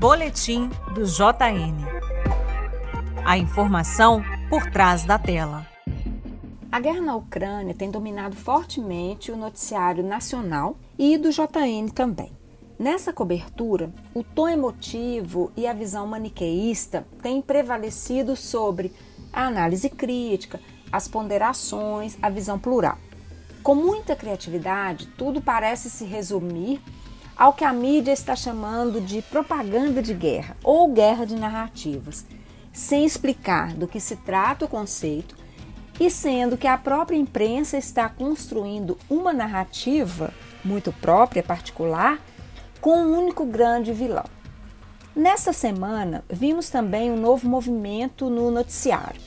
Boletim do JN. A informação por trás da tela. A guerra na Ucrânia tem dominado fortemente o noticiário nacional e do JN também. Nessa cobertura, o tom emotivo e a visão maniqueísta têm prevalecido sobre a análise crítica, as ponderações, a visão plural. Com muita criatividade, tudo parece se resumir ao que a mídia está chamando de propaganda de guerra ou guerra de narrativas, sem explicar do que se trata o conceito e sendo que a própria imprensa está construindo uma narrativa muito própria, particular, com um único grande vilão. Nessa semana, vimos também um novo movimento no noticiário.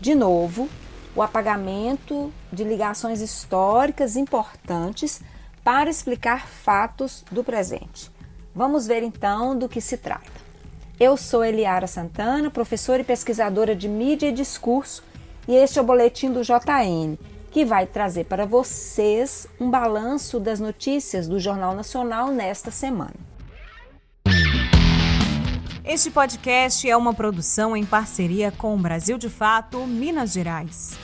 De novo, o apagamento de ligações históricas importantes para explicar fatos do presente. Vamos ver então do que se trata. Eu sou Eliara Santana, professora e pesquisadora de mídia e discurso, e este é o boletim do JN, que vai trazer para vocês um balanço das notícias do Jornal Nacional nesta semana. Este podcast é uma produção em parceria com o Brasil de Fato, Minas Gerais.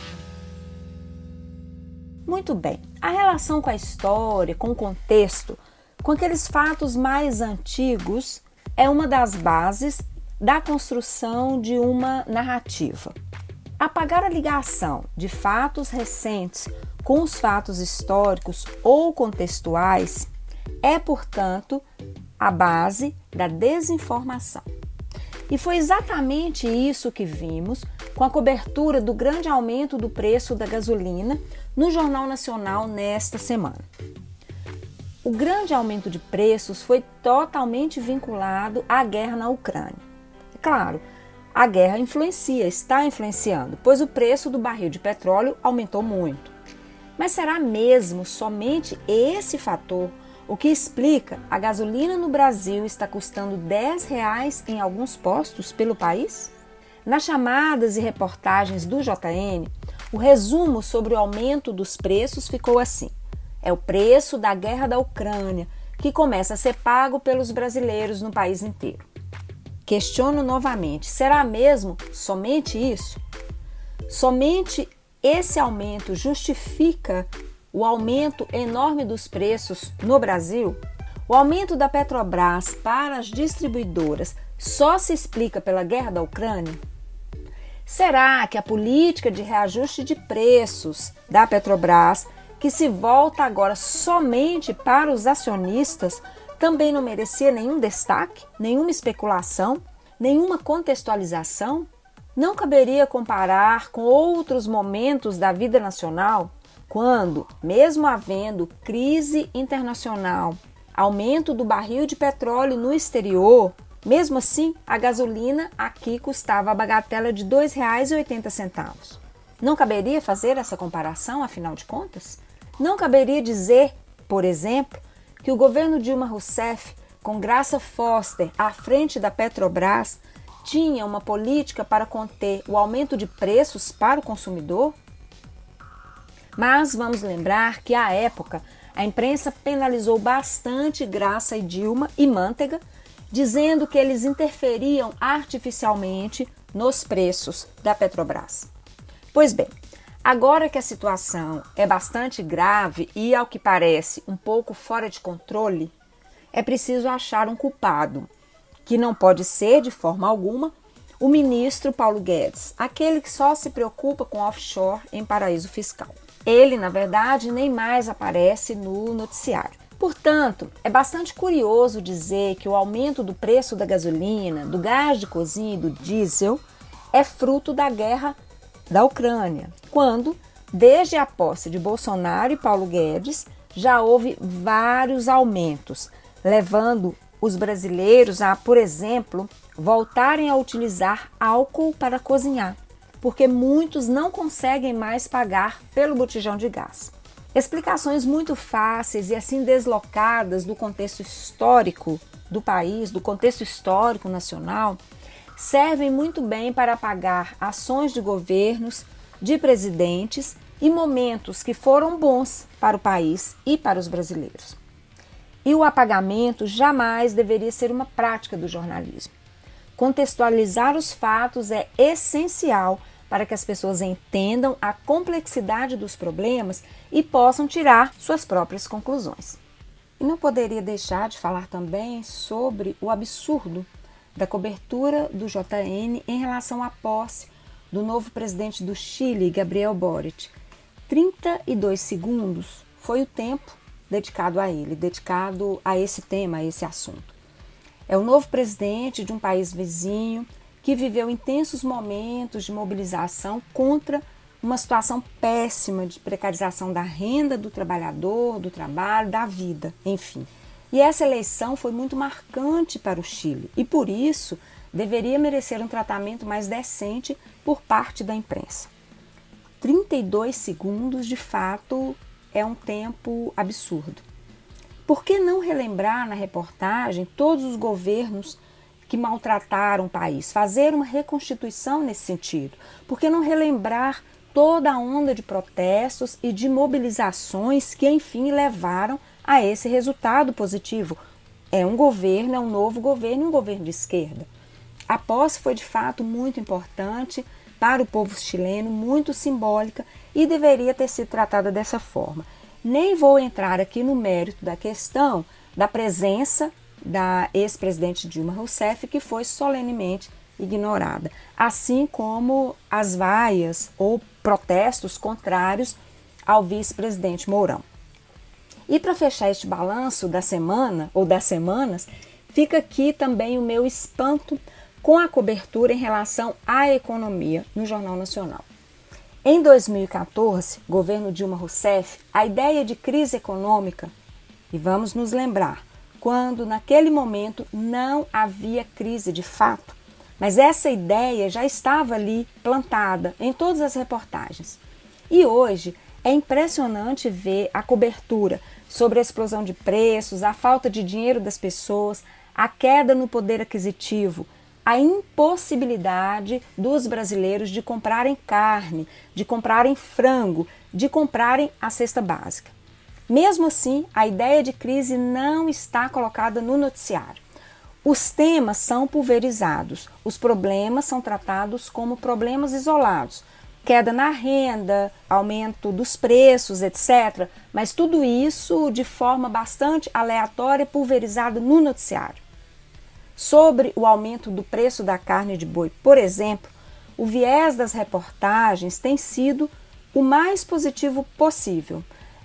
Muito bem, a relação com a história, com o contexto, com aqueles fatos mais antigos, é uma das bases da construção de uma narrativa. Apagar a ligação de fatos recentes com os fatos históricos ou contextuais é, portanto, a base da desinformação. E foi exatamente isso que vimos com a cobertura do grande aumento do preço da gasolina no Jornal Nacional nesta semana. O grande aumento de preços foi totalmente vinculado à guerra na Ucrânia. É claro, a guerra influencia, está influenciando, pois o preço do barril de petróleo aumentou muito. Mas será mesmo somente esse fator o que explica a gasolina no Brasil está custando 10 reais em alguns postos pelo país? Nas chamadas e reportagens do JN, o resumo sobre o aumento dos preços ficou assim: é o preço da guerra da Ucrânia, que começa a ser pago pelos brasileiros no país inteiro. Questiono novamente: será mesmo somente isso? Somente esse aumento justifica o aumento enorme dos preços no Brasil? O aumento da Petrobras para as distribuidoras só se explica pela guerra da Ucrânia? Será que a política de reajuste de preços da Petrobras, que se volta agora somente para os acionistas, também não merecia nenhum destaque, nenhuma especulação, nenhuma contextualização? Não caberia comparar com outros momentos da vida nacional, quando, mesmo havendo crise internacional, aumento do barril de petróleo no exterior, mesmo assim, a gasolina aqui custava a bagatela de R$ 2,80. Não caberia fazer essa comparação, afinal de contas? Não caberia dizer, por exemplo, que o governo Dilma Rousseff, com Graça Foster à frente da Petrobras, tinha uma política para conter o aumento de preços para o consumidor? Mas vamos lembrar que, à época, a imprensa penalizou bastante Graça e Dilma e Manteiga dizendo que eles interferiam artificialmente nos preços da Petrobras. Pois bem, agora que a situação é bastante grave e, ao que parece, um pouco fora de controle, é preciso achar um culpado, que não pode ser, de forma alguma, o ministro Paulo Guedes, aquele que só se preocupa com offshore em paraíso fiscal. Ele, na verdade, nem mais aparece no noticiário. Portanto, é bastante curioso dizer que o aumento do preço da gasolina, do gás de cozinha e do diesel é fruto da guerra da Ucrânia, quando, desde a posse de Bolsonaro e Paulo Guedes, já houve vários aumentos, levando os brasileiros a, por exemplo, voltarem a utilizar álcool para cozinhar, porque muitos não conseguem mais pagar pelo botijão de gás. Explicações muito fáceis e assim deslocadas do contexto histórico do país, do contexto histórico nacional, servem muito bem para apagar ações de governos, de presidentes e momentos que foram bons para o país e para os brasileiros. E o apagamento jamais deveria ser uma prática do jornalismo. Contextualizar os fatos é essencial para que as pessoas entendam a complexidade dos problemas e possam tirar suas próprias conclusões. E não poderia deixar de falar também sobre o absurdo da cobertura do JN em relação à posse do novo presidente do Chile, Gabriel Boric. 32 segundos foi o tempo dedicado a ele, dedicado a esse tema, a esse assunto. É o novo presidente de um país vizinho que viveu intensos momentos de mobilização contra uma situação péssima de precarização da renda do trabalhador, do trabalho, da vida, enfim. E essa eleição foi muito marcante para o Chile e, por isso, deveria merecer um tratamento mais decente por parte da imprensa. 32 segundos, de fato, é um tempo absurdo. Por que não relembrar na reportagem todos os governos que maltrataram o país, fazer uma reconstituição nesse sentido? Por que não relembrar toda a onda de protestos e de mobilizações que, enfim, levaram a esse resultado positivo. É um governo, é um novo governo, um governo de esquerda. A posse foi de fato muito importante para o povo chileno, muito simbólica e deveria ter sido tratada dessa forma. Nem vou entrar aqui no mérito da questão da presença da ex-presidente Dilma Rousseff, que foi solenemente ignorada, assim como as vaias ou protestos contrários ao vice-presidente Mourão. E para fechar este balanço da semana ou das semanas, fica aqui também o meu espanto com a cobertura em relação à economia no Jornal Nacional. Em 2014, governo Dilma Rousseff, a ideia de crise econômica, e vamos nos lembrar, quando naquele momento não havia crise de fato, mas essa ideia já estava ali plantada em todas as reportagens. E hoje é impressionante ver a cobertura sobre a explosão de preços, a falta de dinheiro das pessoas, a queda no poder aquisitivo, a impossibilidade dos brasileiros de comprarem carne, de comprarem frango, de comprarem a cesta básica. Mesmo assim, a ideia de crise não está colocada no noticiário. Os temas são pulverizados, os problemas são tratados como problemas isolados, queda na renda, aumento dos preços, etc. Mas tudo isso de forma bastante aleatória, pulverizada no noticiário. Sobre o aumento do preço da carne de boi, por exemplo, o viés das reportagens tem sido o mais positivo possível.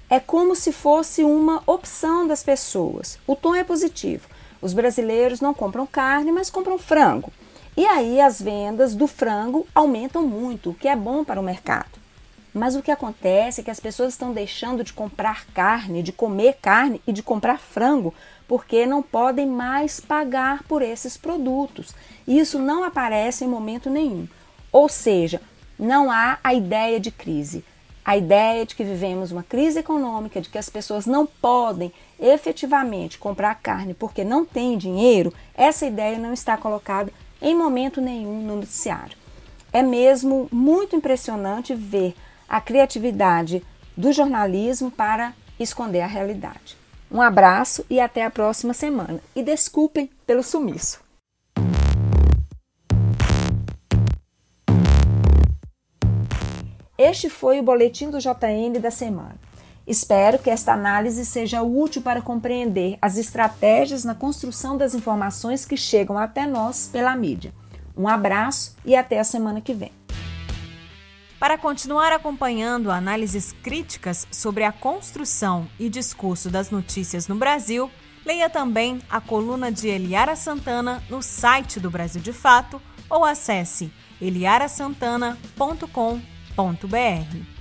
É como se fosse uma opção das pessoas. O tom é positivo. Os brasileiros não compram carne, mas compram frango. E aí as vendas do frango aumentam muito, o que é bom para o mercado. Mas o que acontece é que as pessoas estão deixando de comprar carne, de comer carne e de comprar frango, porque não podem mais pagar por esses produtos. Isso não aparece em momento nenhum. Ou seja, não há a ideia de crise. A ideia de que vivemos uma crise econômica, de que as pessoas não podem efetivamente comprar carne porque não têm dinheiro, essa ideia não está colocada em momento nenhum no noticiário. É mesmo muito impressionante ver a criatividade do jornalismo para esconder a realidade. Um abraço e até a próxima semana. E desculpem pelo sumiço. Este foi o boletim do JN da semana. Espero que esta análise seja útil para compreender as estratégias na construção das informações que chegam até nós pela mídia. Um abraço e até a semana que vem. Para continuar acompanhando análises críticas sobre a construção e discurso das notícias no Brasil, leia também a coluna de Eliara Santana no site do Brasil de Fato ou acesse eliarasantana.com.br.